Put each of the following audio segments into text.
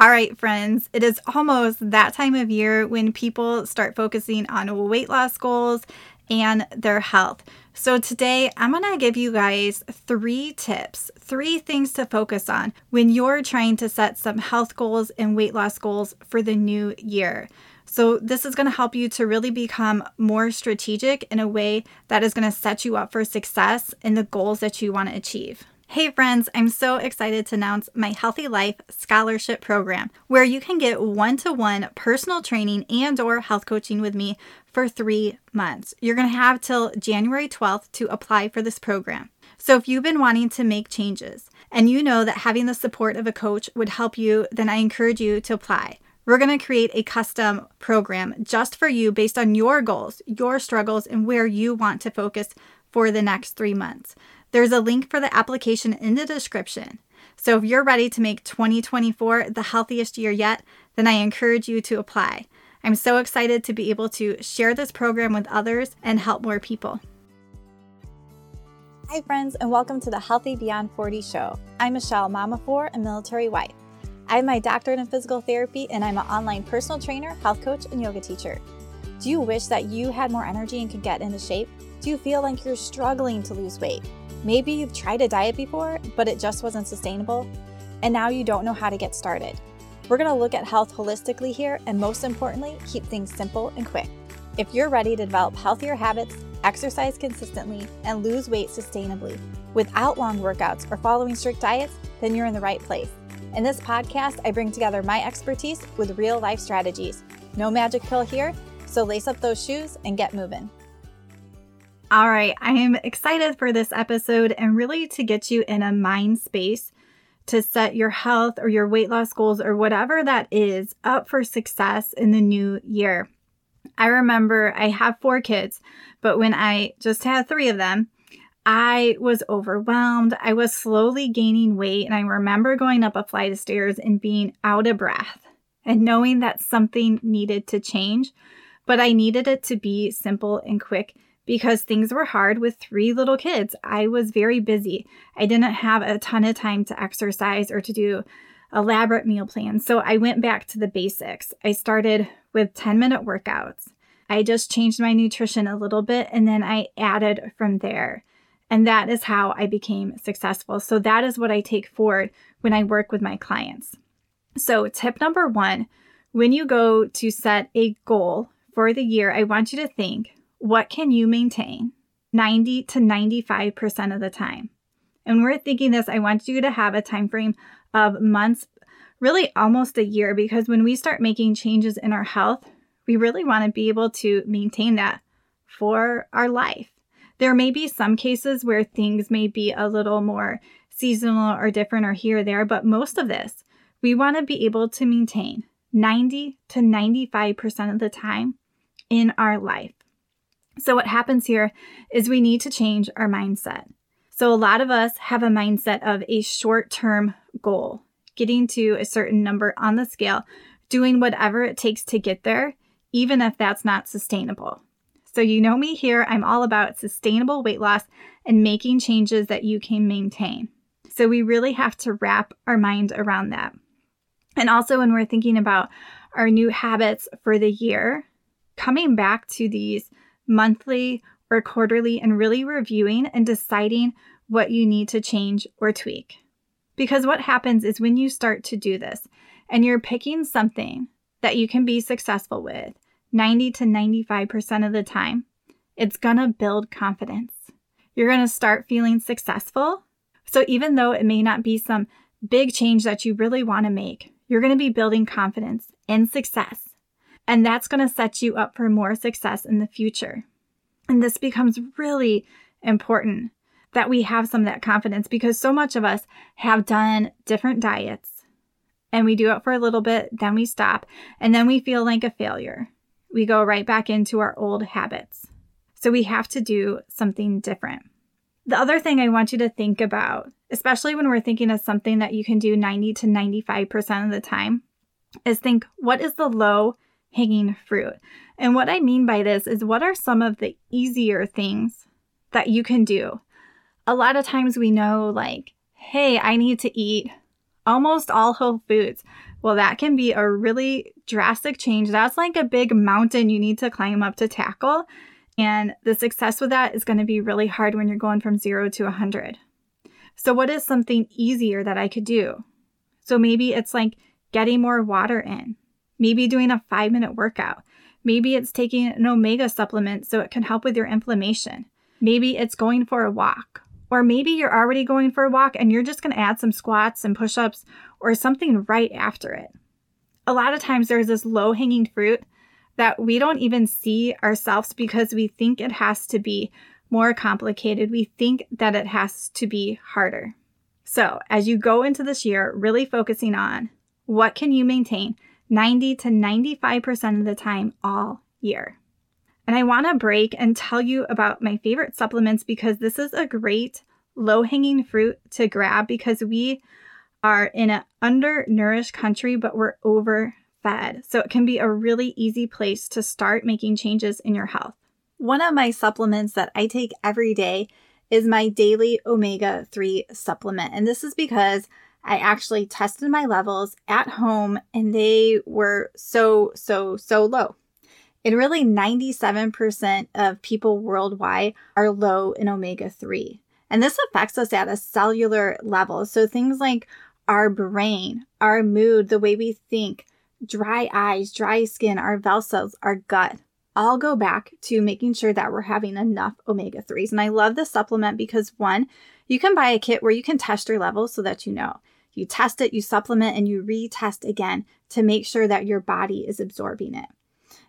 All right, friends, it is almost that time of year when people start focusing on weight loss goals and their health. So, today I'm going to give you guys three tips, three things to focus on when you're trying to set some health goals and weight loss goals for the new year. So, this is going to help you to really become more strategic in a way that is going to set you up for success in the goals that you want to achieve. Hey friends, I'm so excited to announce my Healthy Life Scholarship Program, where you can get one-to-one personal training and or health coaching with me for 3 months. You're going to have till January 12th to apply for this program. So if you've been wanting to make changes and you know that having the support of a coach would help you, then I encourage you to apply. We're going to create a custom program just for you based on your goals, your struggles, and where you want to focus for the next three months. There's a link for the application in the description. So if you're ready to make 2024 the healthiest year yet, then I encourage you to apply. I'm so excited to be able to share this program with others and help more people. Hi, friends, and welcome to the Healthy Beyond 40 show. I'm Michele, mama four, a military wife. I have my doctorate in physical therapy, and I'm an online personal trainer, health coach, and yoga teacher. Do you wish that you had more energy and could get into shape? Do you feel like you're struggling to lose weight? Maybe you've tried a diet before, but it just wasn't sustainable, and now you don't know how to get started. We're going to look at health holistically here, and most importantly, keep things simple and quick. If you're ready to develop healthier habits, exercise consistently, and lose weight sustainably without long workouts or following strict diets, then you're in the right place. In this podcast, I bring together my expertise with real life strategies. No magic pill here, so lace up those shoes and get moving. All right, I am excited for this episode and really to get you in a mind space to set your health or your weight loss goals or whatever that is up for success in the new year. I remember I have four kids, but when I just had three of them, I was overwhelmed. I was slowly gaining weight, and I remember going up a flight of stairs and being out of breath and knowing that something needed to change, but I needed it to be simple and quick because things were hard with three little kids. I was very busy. I didn't have a ton of time to exercise or to do elaborate meal plans. So I went back to the basics. I started with 10 minute workouts. I just changed my nutrition a little bit and then I added from there. And that is how I became successful. So that is what I take forward when I work with my clients. So, tip number one when you go to set a goal for the year, I want you to think what can you maintain 90 to 95% of the time? And we're thinking this, I want you to have a time frame of months, really almost a year, because when we start making changes in our health, we really want to be able to maintain that for our life. There may be some cases where things may be a little more seasonal or different or here or there, but most of this, we want to be able to maintain 90 to 95% of the time in our life. So, what happens here is we need to change our mindset. So, a lot of us have a mindset of a short term goal, getting to a certain number on the scale, doing whatever it takes to get there, even if that's not sustainable. So, you know me here, I'm all about sustainable weight loss and making changes that you can maintain. So, we really have to wrap our mind around that. And also, when we're thinking about our new habits for the year, coming back to these monthly or quarterly and really reviewing and deciding what you need to change or tweak. Because what happens is when you start to do this and you're picking something that you can be successful with 90 to 95% of the time, it's gonna build confidence. You're gonna start feeling successful. So even though it may not be some big change that you really wanna make, you're gonna be building confidence and success and that's going to set you up for more success in the future. And this becomes really important that we have some of that confidence because so much of us have done different diets and we do it for a little bit, then we stop, and then we feel like a failure. We go right back into our old habits. So we have to do something different. The other thing I want you to think about, especially when we're thinking of something that you can do 90 to 95% of the time, is think what is the low hanging fruit. And what I mean by this is what are some of the easier things that you can do? A lot of times we know, like, hey, I need to eat almost all whole foods, Well, that can be a really drastic change. That's like a big mountain you need to climb up to tackle. And the success with that is going to be really hard when you're going from zero to 100. So, what is something easier that I could do? So, maybe it's like getting more water in, maybe doing a five minute workout. Maybe it's taking an omega supplement so it can help with your inflammation. Maybe it's going for a walk. Or maybe you're already going for a walk and you're just going to add some squats and push ups or something right after it. A lot of times there's this low hanging fruit that we don't even see ourselves because we think it has to be more complicated. We think that it has to be harder. So, as you go into this year, really focusing on what can you maintain 90 to 95% of the time all year. And I want to break and tell you about my favorite supplements because this is a great low hanging fruit to grab because we are in an undernourished country, but we're overfed. So it can be a really easy place to start making changes in your health. One of my supplements that I take every day is my daily omega 3 supplement. And this is because I actually tested my levels at home and they were so, so, so low. And really, 97% of people worldwide are low in omega 3. And this affects us at a cellular level. So things like our brain, our mood, the way we think, dry eyes, dry skin, our cells, our gut, all go back to making sure that we're having enough omega 3s. And I love this supplement because one, you can buy a kit where you can test your levels so that you know. You test it, you supplement, and you retest again to make sure that your body is absorbing it.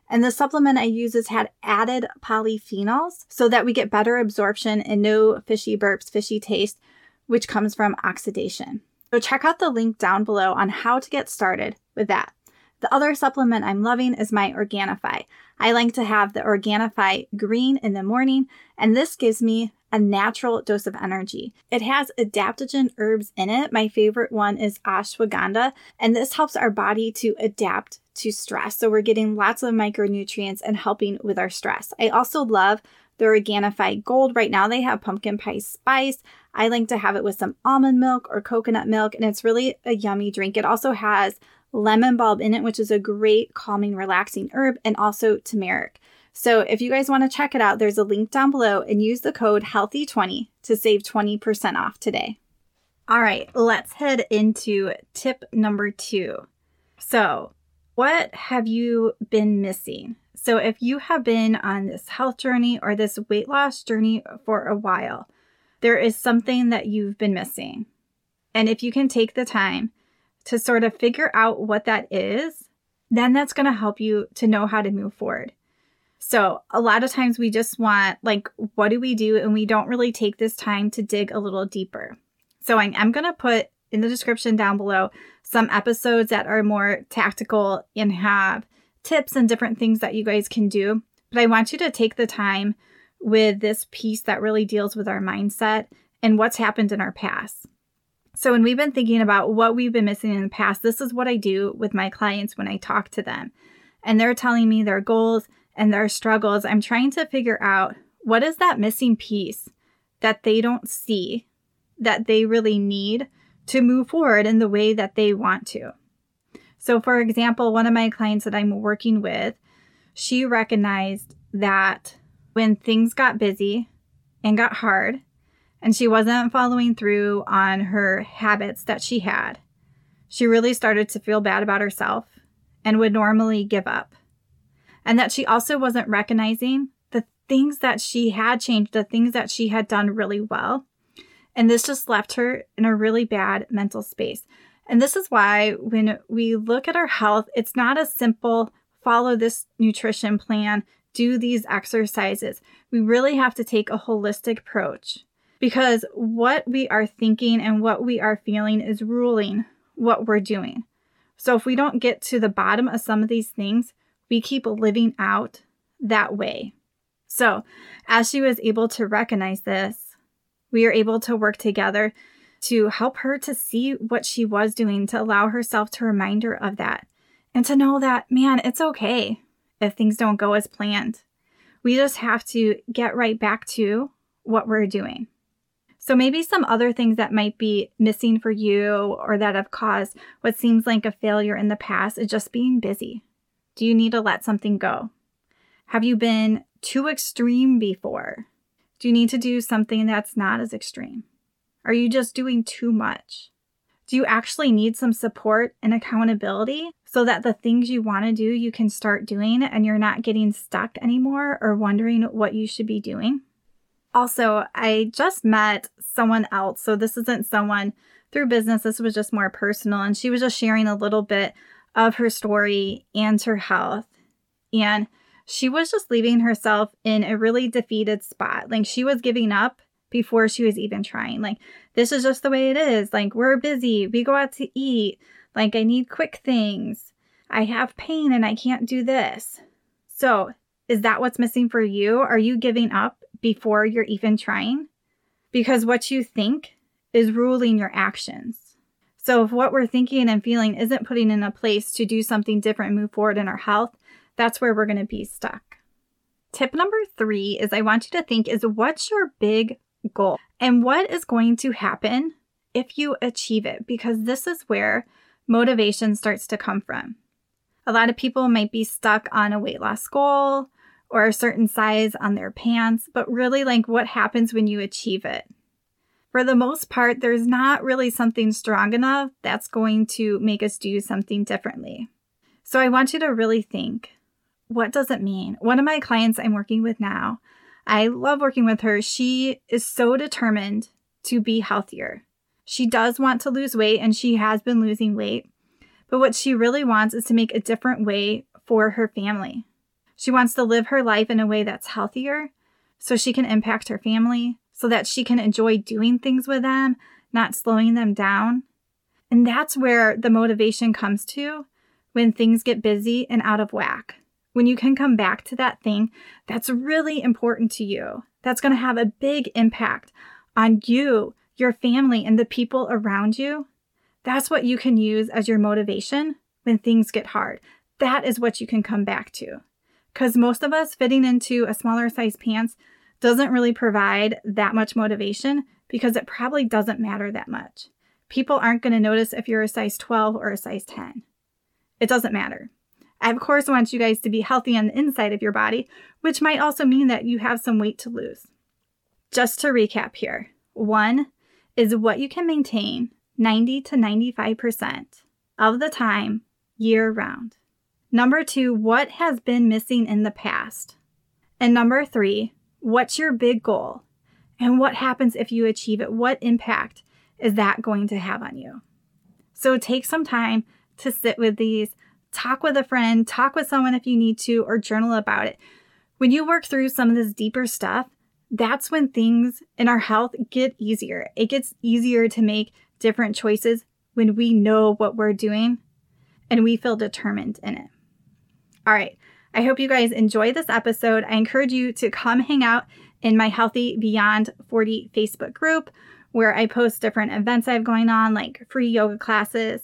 And the supplement I use has had added polyphenols so that we get better absorption and no fishy burps, fishy taste, which comes from oxidation. So check out the link down below on how to get started with that. The other supplement I'm loving is my Organifi. I like to have the Organifi green in the morning, and this gives me a natural dose of energy. It has adaptogen herbs in it. My favorite one is ashwagandha, and this helps our body to adapt to stress. So we're getting lots of micronutrients and helping with our stress. I also love the Organifi Gold. Right now they have pumpkin pie spice. I like to have it with some almond milk or coconut milk, and it's really a yummy drink. It also has lemon balm in it, which is a great calming, relaxing herb, and also turmeric. So if you guys want to check it out, there's a link down below and use the code HEALTHY20 to save 20% off today. All right, let's head into tip number two. So, what have you been missing? So, if you have been on this health journey or this weight loss journey for a while, there is something that you've been missing. And if you can take the time to sort of figure out what that is, then that's going to help you to know how to move forward. So, a lot of times we just want, like, what do we do? And we don't really take this time to dig a little deeper. So, I am going to put in the description down below some episodes that are more tactical and have tips and different things that you guys can do. But I want you to take the time with this piece that really deals with our mindset and what's happened in our past. So, when we've been thinking about what we've been missing in the past, this is what I do with my clients when I talk to them. And they're telling me their goals and their struggles. I'm trying to figure out what is that missing piece that they don't see that they really need to move forward in the way that they want to. So, for example, one of my clients that I'm working with, she recognized that when things got busy and got hard, and she wasn't following through on her habits that she had, she really started to feel bad about herself and would normally give up. And that she also wasn't recognizing the things that she had changed, the things that she had done really well. And this just left her in a really bad mental space. And this is why when we look at our health, it's not a simple follow this nutrition plan, do these exercises. We really have to take a holistic approach because what we are thinking and what we are feeling is ruling what we're doing. So if we don't get to the bottom of some of these things, we keep living out that way. So, as she was able to recognize this, we are able to work together to help her to see what she was doing, to allow herself to remind her of that, and to know that, man, it's okay if things don't go as planned. We just have to get right back to what we're doing. So maybe some other things that might be missing for you or that have caused what seems like a failure in the past is just being busy. Do you need to let something go? Have you been too extreme before? Do you need to do something that's not as extreme? Are you just doing too much? Do you actually need some support and accountability so that the things you want to do you can start doing and you're not getting stuck anymore or wondering what you should be doing? Also, I just met someone else. So this isn't someone through business. This was just more personal. And she was just sharing a little bit of her story and her health. And she was just leaving herself in a really defeated spot. Like she was giving up before she was even trying. Like, this is just the way it is. Like, we're busy. We go out to eat. Like, I need quick things. I have pain and I can't do this. So, is that what's missing for you? Are you giving up before you're even trying because what you think is ruling your actions. So, if what we're thinking and feeling isn't putting in a place to do something different move forward in our health, that's where we're going to be stuck. Tip number three is I want you to think is what's your big goal and what is going to happen if you achieve it? Because this is where motivation starts to come from. A lot of people might be stuck on a weight loss goal or a certain size on their pants, but really like what happens when you achieve it. For the most part, there's not really something strong enough that's going to make us do something differently. So I want you to really think what does it mean? One of my clients I'm working with now, I love working with her. She is so determined to be healthier. She does want to lose weight and she has been losing weight. But what she really wants is to make a different way for her family. She wants to live her life in a way that's healthier so she can impact her family, so that she can enjoy doing things with them, not slowing them down. And that's where the motivation comes to when things get busy and out of whack. When you can come back to that thing that's really important to you, that's going to have a big impact on you, your family, and the people around you. That's what you can use as your motivation when things get hard. That is what you can come back to because most of us fitting into a smaller size pants doesn't really provide that much motivation because it probably doesn't matter that much. People aren't going to notice if you're a size 12 or a size 10. It doesn't matter. I, of course, want you guys to be healthy on the inside of your body, which might also mean that you have some weight to lose. Just to recap here one is what you can maintain 90 to 95% of the time year round. Number two, what has been missing in the past? And number three, what's your big goal? And what happens if you achieve it? What impact is that going to have on you? So take some time to sit with these, talk with a friend, talk with someone if you need to, or journal about it. When you work through some of this deeper stuff, that's when things in our health get easier. It gets easier to make different choices when we know what we're doing and we feel determined in it. All right. I hope you guys enjoy this episode. I encourage you to come hang out in my Healthy Beyond 40 Facebook group where I post different events I have going on, like free yoga classes.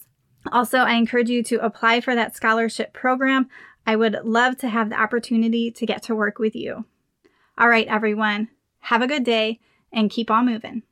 Also, I encourage you to apply for that scholarship program. I would love to have the opportunity to get to work with you. All right, everyone, have a good day and keep on moving.